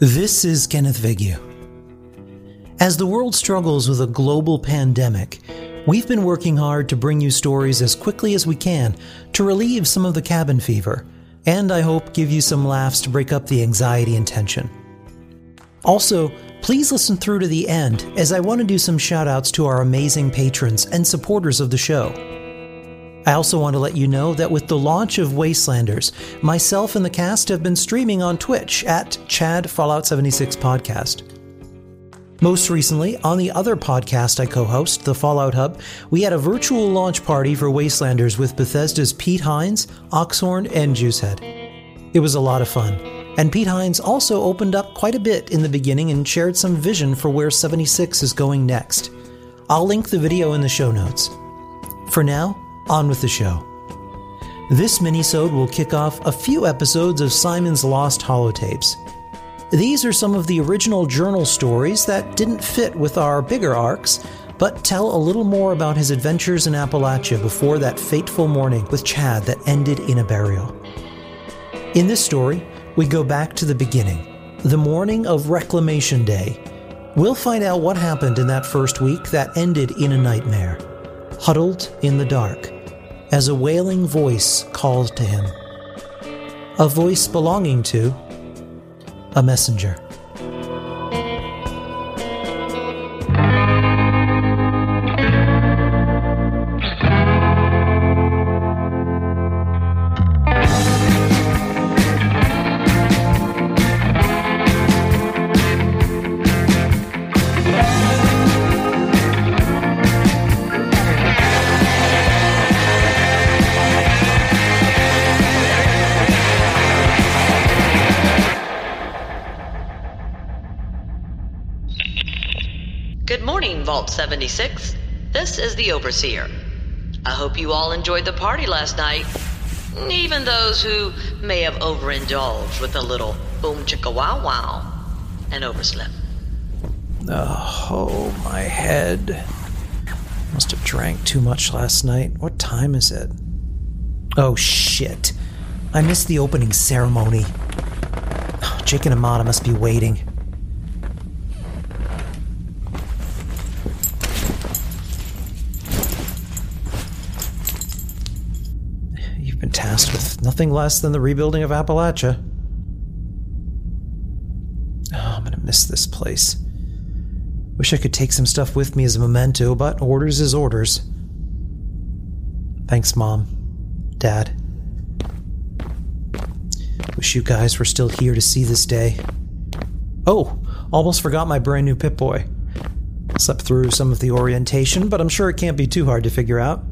This is Kenneth Vigu. As the world struggles with a global pandemic, we've been working hard to bring you stories as quickly as we can to relieve some of the cabin fever, and I hope give you some laughs to break up the anxiety and tension. Also, please listen through to the end as I want to do some shout outs to our amazing patrons and supporters of the show. I also want to let you know that with the launch of Wastelanders, myself and the cast have been streaming on Twitch at Chad Fallout 76 Podcast. Most recently, on the other podcast I co host, The Fallout Hub, we had a virtual launch party for Wastelanders with Bethesda's Pete Hines, Oxhorn, and Juicehead. It was a lot of fun, and Pete Hines also opened up quite a bit in the beginning and shared some vision for where 76 is going next. I'll link the video in the show notes. For now, on with the show. This minisode will kick off a few episodes of Simon's Lost Holotapes. These are some of the original journal stories that didn't fit with our bigger arcs, but tell a little more about his adventures in Appalachia before that fateful morning with Chad that ended in a burial. In this story, we go back to the beginning, the morning of Reclamation Day. We'll find out what happened in that first week that ended in a nightmare. Huddled in the dark, as a wailing voice called to him. A voice belonging to a messenger. Morning, Vault 76. This is the Overseer. I hope you all enjoyed the party last night, even those who may have overindulged with a little boom chicka wow wow and overslept. Oh, my head. Must have drank too much last night. What time is it? Oh, shit. I missed the opening ceremony. Jake and Amada must be waiting. Been tasked with nothing less than the rebuilding of Appalachia. Oh, I'm gonna miss this place. Wish I could take some stuff with me as a memento, but orders is orders. Thanks, Mom. Dad. Wish you guys were still here to see this day. Oh, almost forgot my brand new Pip Boy. Slept through some of the orientation, but I'm sure it can't be too hard to figure out.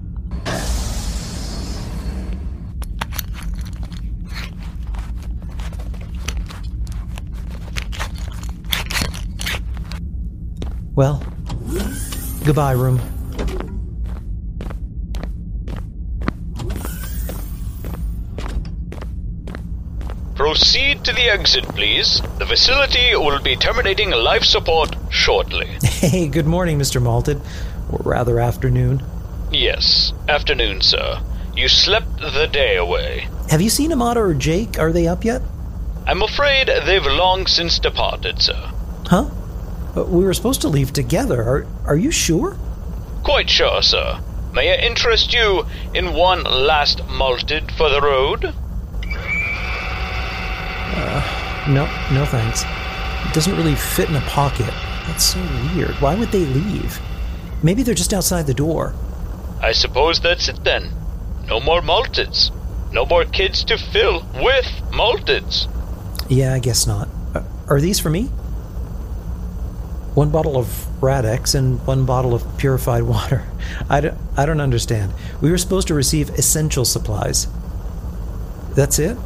Well, goodbye, room. Proceed to the exit, please. The facility will be terminating life support shortly. Hey, good morning, Mr. Malted. Or rather, afternoon. Yes, afternoon, sir. You slept the day away. Have you seen Amada or Jake? Are they up yet? I'm afraid they've long since departed, sir. Uh, We were supposed to leave together. Are, are you sure? Quite sure, sir. May I interest you in one last malted for the road? No, no thanks. It doesn't really fit in a pocket. That's so weird. Why would they leave? Maybe they're just outside the door. I suppose that's it then. No more malteds. No more kids to fill with malteds. Yeah, I guess not. Uh, are these for me? One bottle of Rad-X and one bottle of purified water. I don't, I don't understand. We were supposed to receive essential supplies. That's it?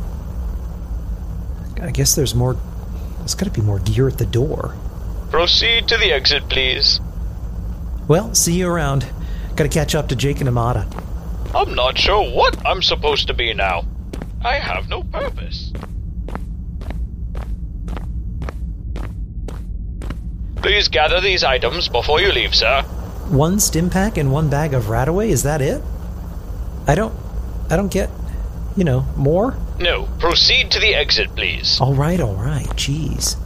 I guess there's more. There's gotta be more gear at the door. Proceed to the exit, please. Well, see you around. Gotta catch up to Jake and Amada. I'm not sure what I'm supposed to be now. I have no purpose. Please gather these items before you leave, sir. One stimpak and one bag of RadAway, is that it? I don't. I don't get. You know, more? No, proceed to the exit, please. Alright, alright, jeez.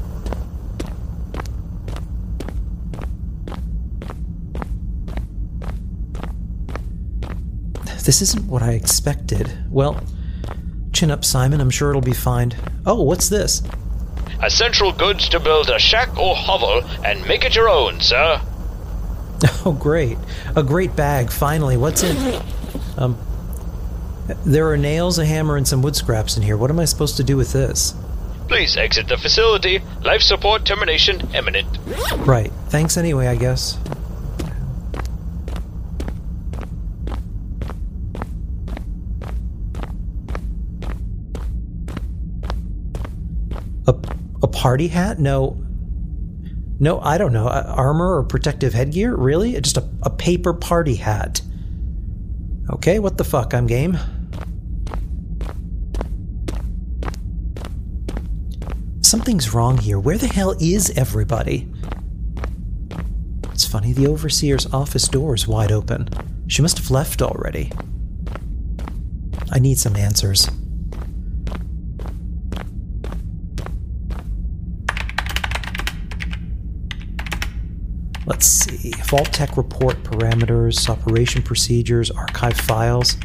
This isn't what I expected. Well, chin up, Simon. I'm sure it'll be fine. Oh, what's this? Essential goods to build a shack or hovel and make it your own, sir. Oh, great. A great bag, finally. What's in. Um. There are nails, a hammer, and some wood scraps in here. What am I supposed to do with this? Please exit the facility. Life support termination imminent. Right. Thanks anyway, I guess. Party hat? No. No, I don't know. Armor or protective headgear? Really? Just a, a paper party hat. Okay, what the fuck? I'm game. Something's wrong here. Where the hell is everybody? It's funny, the overseer's office door is wide open. She must have left already. I need some answers. Let's see. Vault-Tec report parameters, operation procedures, archive files.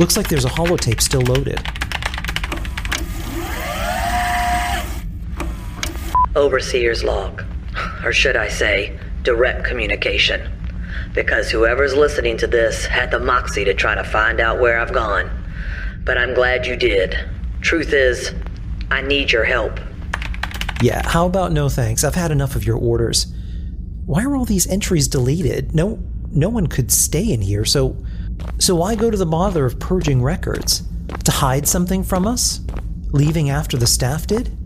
Looks like there's a holotape still loaded. Overseer's log. Or should I say, direct communication. Because whoever's listening to this had the moxie to try to find out where I've gone. But I'm glad you did. Truth is, I need your help. Yeah, how about no thanks? I've had enough of your orders. Why are all these entries deleted? No no one could stay in here, so so why go to the bother of purging records? To hide something from us? Leaving after the staff did?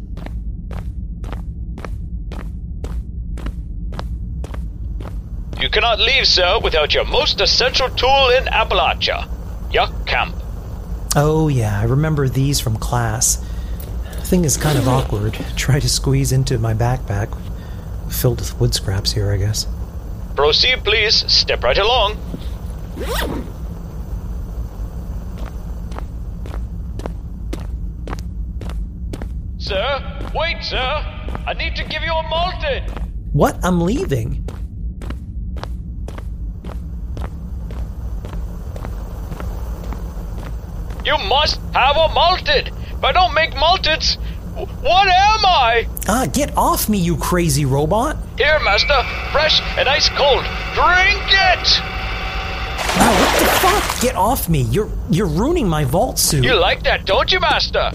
You cannot leave, sir, without your most essential tool in Appalachia your camp. Oh yeah, I remember these from class. Thing is kind of awkward. Try to squeeze into my backpack. Filled with wood scraps here, I guess. Proceed, please. Step right along. Sir, wait, sir. I need to give you a malted. What? I'm leaving. You must have a malted. If I don't make malteds, what am I? Ah, get off me, you crazy robot! Here, master. Fresh and ice cold. Drink it! Ah, what the fuck? Get off me! You're you're ruining my vault suit. You like that, don't you, master?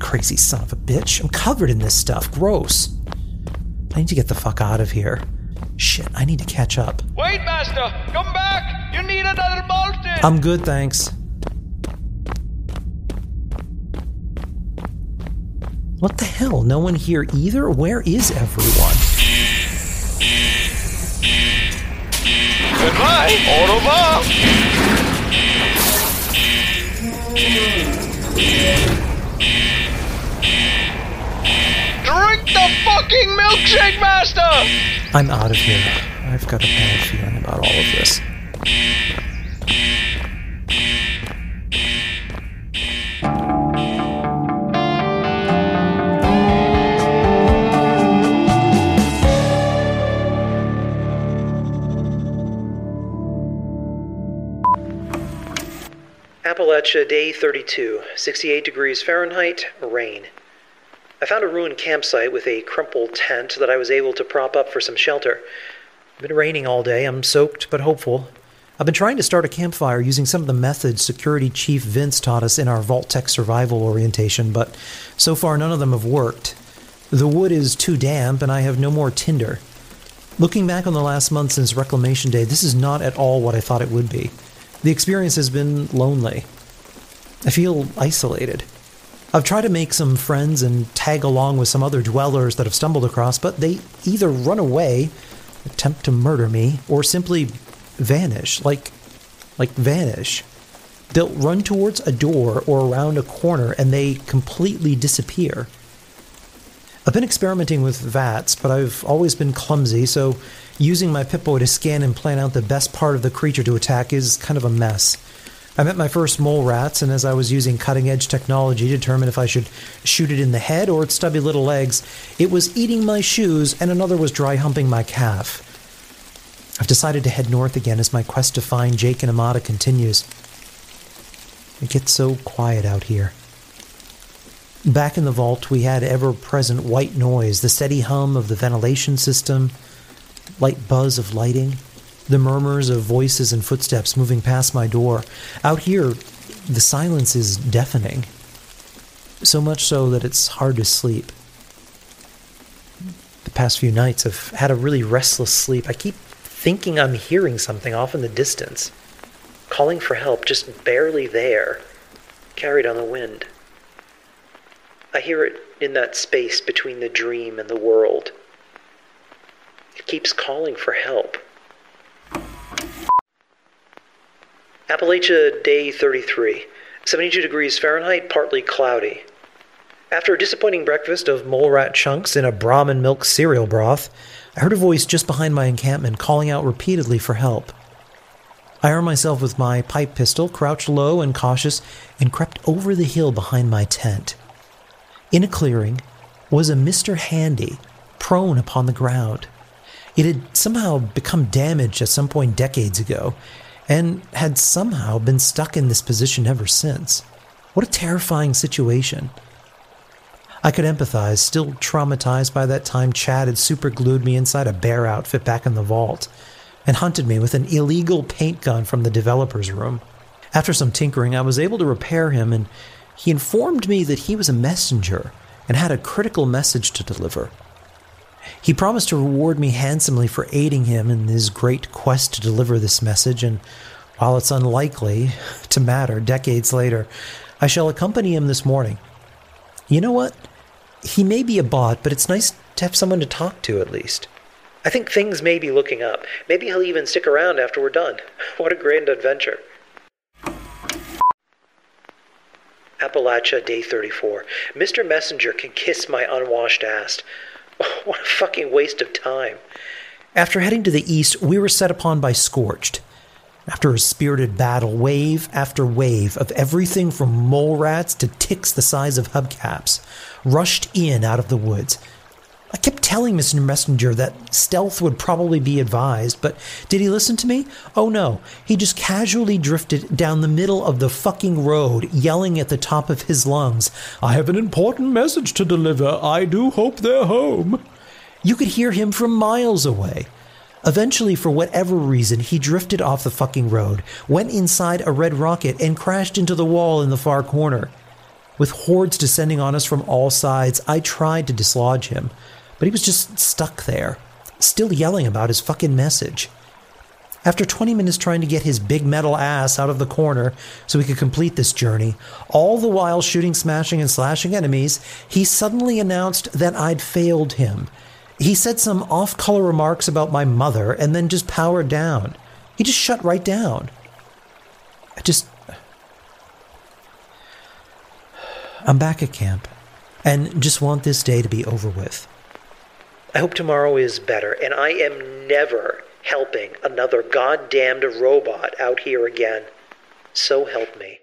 Crazy son of a bitch. I'm covered in this stuff. Gross. I need to get the fuck out of here. Shit, I need to catch up. Wait, master! Come back! You need another malted! I'm good, thanks. What the hell? No one here either? Where is everyone? Goodbye! Au revoir! Drink the fucking milkshake, master! I'm out of here. I've got a bad feeling about all of this. Day 32, 68 degrees Fahrenheit, rain. I found a ruined campsite with a crumpled tent that I was able to prop up for some shelter. It's been raining all day. I'm soaked but hopeful. I've been trying to start a campfire using some of the methods Security Chief Vince taught us in our Vault-Tec survival orientation, but so far none of them have worked. The wood is too damp, and I have no more tinder. Looking back on the last month since Reclamation Day, this is not at all what I thought it would be. The experience has been lonely. I feel isolated. I've tried to make some friends and tag along with some other dwellers that have stumbled across, but they either run away, attempt to murder me, or simply vanish, like like vanish. They'll run towards a door or around a corner and they completely disappear. I've been experimenting with VATS, but I've always been clumsy, so using my Pip-Boy to scan and plan out the best part of the creature to attack is kind of a mess. I met my first mole rats, and as I was using cutting edge technology to determine if I should shoot it in the head or its stubby little legs, it was eating my shoes and another was dry humping my calf. I've decided to head north again as my quest to find Jake and Amada continues. It gets so quiet out here. Back in the vault, we had ever present white noise, the steady hum of the ventilation system, light buzz of lighting the murmurs of voices and footsteps moving past my door. Out here, the silence is deafening. So much so that it's hard to sleep. The past few nights I've had a really restless sleep. I keep thinking I'm hearing something off in the distance, calling for help, just barely there, carried on the wind. I hear it in that space between the dream and the world. It keeps calling for help. Appalachia, day 33. 72 degrees Fahrenheit, partly cloudy. After a disappointing breakfast of mole rat chunks in a Brahmin milk cereal broth, I heard a voice just behind my encampment calling out repeatedly for help. I armed myself with my pipe pistol, crouched low and cautious, and crept over the hill behind my tent. In a clearing was a Mr. Handy, prone upon the ground. It had somehow become damaged at some point decades ago, and had somehow been stuck in this position ever since. What a terrifying situation. I could empathize, still traumatized by that time Chad had superglued me inside a bear outfit back in the vault and hunted me with an illegal paint gun from the developer's room. After some tinkering, I was able to repair him, and he informed me that he was a messenger and had a critical message to deliver. He promised to reward me handsomely for aiding him in his great quest to deliver this message, and while it's unlikely to matter decades later, I shall accompany him this morning. You know what? He may be a bot, but it's nice to have someone to talk to at least. I think things may be looking up. Maybe he'll even stick around after we're done. What a grand adventure. Appalachia, day 34. Mr. Messenger can kiss my unwashed ass. What a fucking waste of time. After heading to the east, we were set upon by Scorched. After a spirited battle, wave after wave of everything from mole rats to ticks the size of hubcaps rushed in out of the woods. I kept telling Mr. Messenger that stealth would probably be advised, but did he listen to me? Oh no, he just casually drifted down the middle of the fucking road, yelling at the top of his lungs, I have an important message to deliver. I do hope they're home. You could hear him from miles away. Eventually, for whatever reason, he drifted off the fucking road, went inside a red rocket, and crashed into the wall in the far corner. With hordes descending on us from all sides, I tried to dislodge him but he was just stuck there, still yelling about his fucking message. After 20 minutes trying to get his big metal ass out of the corner so he could complete this journey, all the while shooting, smashing, and slashing enemies, he suddenly announced that I'd failed him. He said some off color remarks about my mother and then just powered down. He just shut right down. I just. I'm back at camp and just want this day to be over with. I hope tomorrow is better, and I am never helping another goddamned robot out here again. So help me.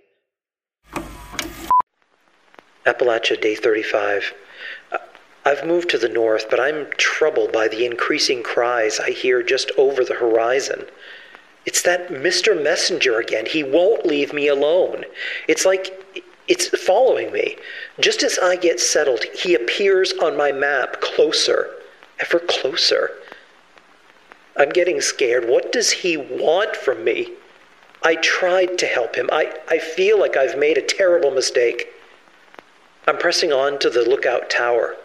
Appalachia, day 35. I've moved to the north, but I'm troubled by the increasing cries I hear just over the horizon. It's that Mr. Messenger again. He won't leave me alone. It's like it's following me. Just as I get settled, he appears on my map closer ever closer. I'm getting scared. What does he want from me? I tried to help him. I, I feel like I've made a terrible mistake. I'm pressing on to the lookout tower.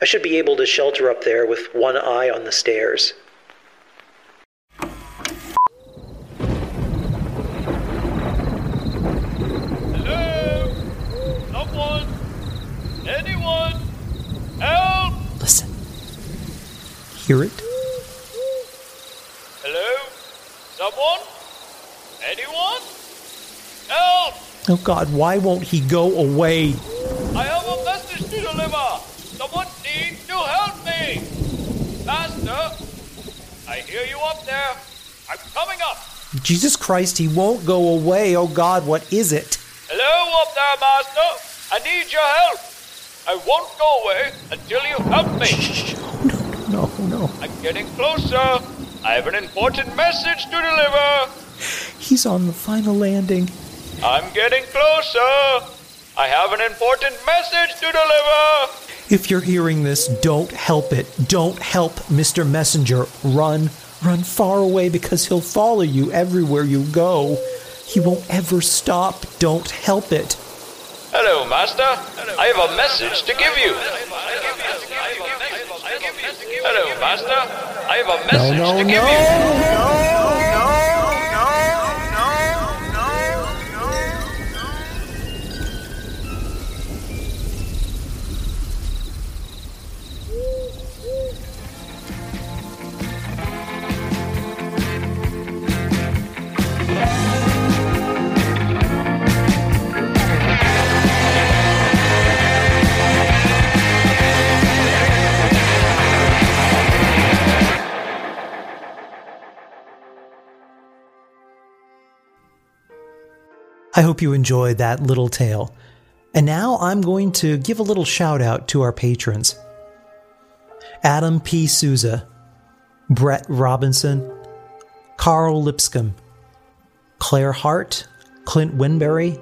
I should be able to shelter up there with one eye on the stairs. Hello? Someone? Hear it? Hello? Someone? Anyone? Help! Oh God, why won't he go away? I have a message to deliver! Someone needs to help me! Master! I hear you up there! I'm coming up! Jesus Christ, he won't go away. Oh God, what is it? Hello up there, Master! I need your help! I won't go away until you help me! Shh, no, no. I'm getting closer! I have an important message to deliver! He's on the final landing. I'm getting closer! I have an important message to deliver! If you're hearing this, don't help it. Don't help Mr. Messenger. Run, run far away because he'll follow you everywhere you go. He won't ever stop. Don't help it. Hello, Master. I have a message to give you. Hello, Master. I have a message no, to no. give you. I hope you enjoyed that little tale. And now I'm going to give a little shout out to our patrons Adam P. Souza, Brett Robinson, Carl Lipscomb, Claire Hart, Clint Winberry,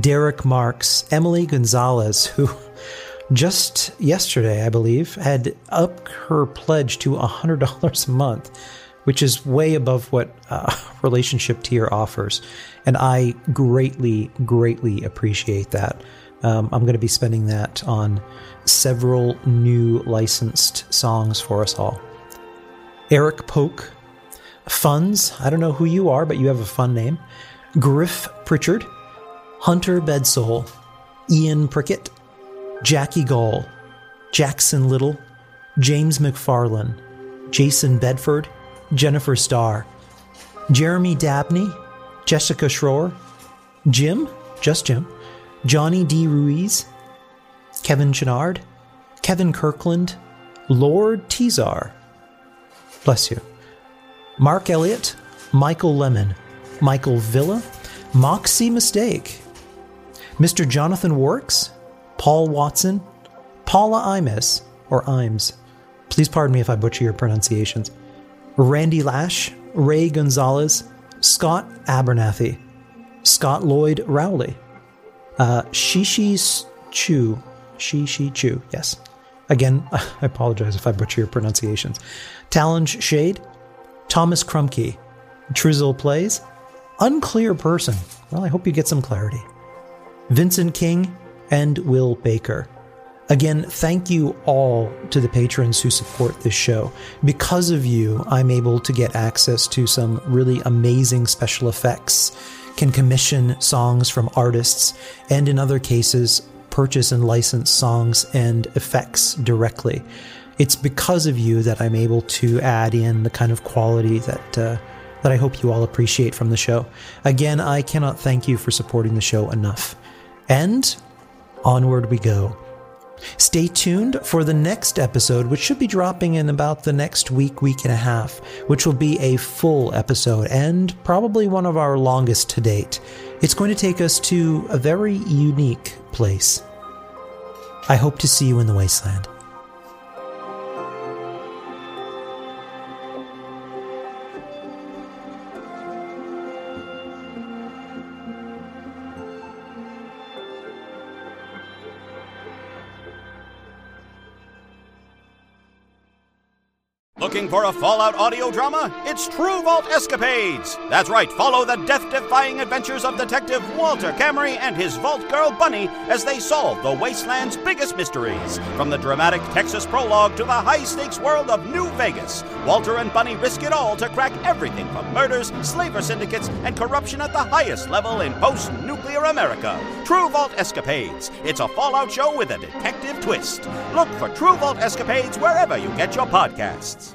Derek Marks, Emily Gonzalez, who just yesterday, I believe, had upped her pledge to $100 a month, which is way above what uh, relationship tier offers. And I greatly, greatly appreciate that. Um, I'm going to be spending that on several new licensed songs for us all. Eric Polk, Funds, I don't know who you are, but you have a fun name. Griff Pritchard, Hunter Bedsole, Ian Prickett, Jackie Gall, Jackson Little, James McFarlane, Jason Bedford, Jennifer Starr, Jeremy Dabney, Jessica Schroer, Jim, just Jim, Johnny D. Ruiz, Kevin Chenard, Kevin Kirkland, Lord Tezar, bless you, Mark Elliott, Michael Lemon, Michael Villa, Moxie Mistake, Mr. Jonathan Works, Paul Watson, Paula Imes, or Imes. Please pardon me if I butcher your pronunciations. Randy Lash, Ray Gonzalez, Scott Abernathy, Scott Lloyd Rowley, uh, Shishi Chu, Shishi Chu, yes. Again, I apologize if I butcher your pronunciations. Talange Shade, Thomas Krumke, Trizzle Plays, Unclear Person. Well, I hope you get some clarity. Vincent King, and Will Baker. Again, thank you all to the patrons who support this show. Because of you, I'm able to get access to some really amazing special effects, can commission songs from artists, and in other cases, purchase and license songs and effects directly. It's because of you that I'm able to add in the kind of quality that uh, that I hope you all appreciate from the show. Again, I cannot thank you for supporting the show enough. And onward we go. Stay tuned for the next episode, which should be dropping in about the next week, week and a half, which will be a full episode and probably one of our longest to date. It's going to take us to a very unique place. I hope to see you in the wasteland. For a Fallout audio drama? It's True Vault Escapades! That's right, follow the death defying adventures of Detective Walter Camry and his Vault Girl Bunny as they solve the Wasteland's biggest mysteries. From the dramatic Texas prologue to the high stakes world of New Vegas, Walter and Bunny risk it all to crack everything from murders, slaver syndicates, and corruption at the highest level in post nuclear America. True Vault Escapades. It's a Fallout show with a detective twist. Look for True Vault Escapades wherever you get your podcasts.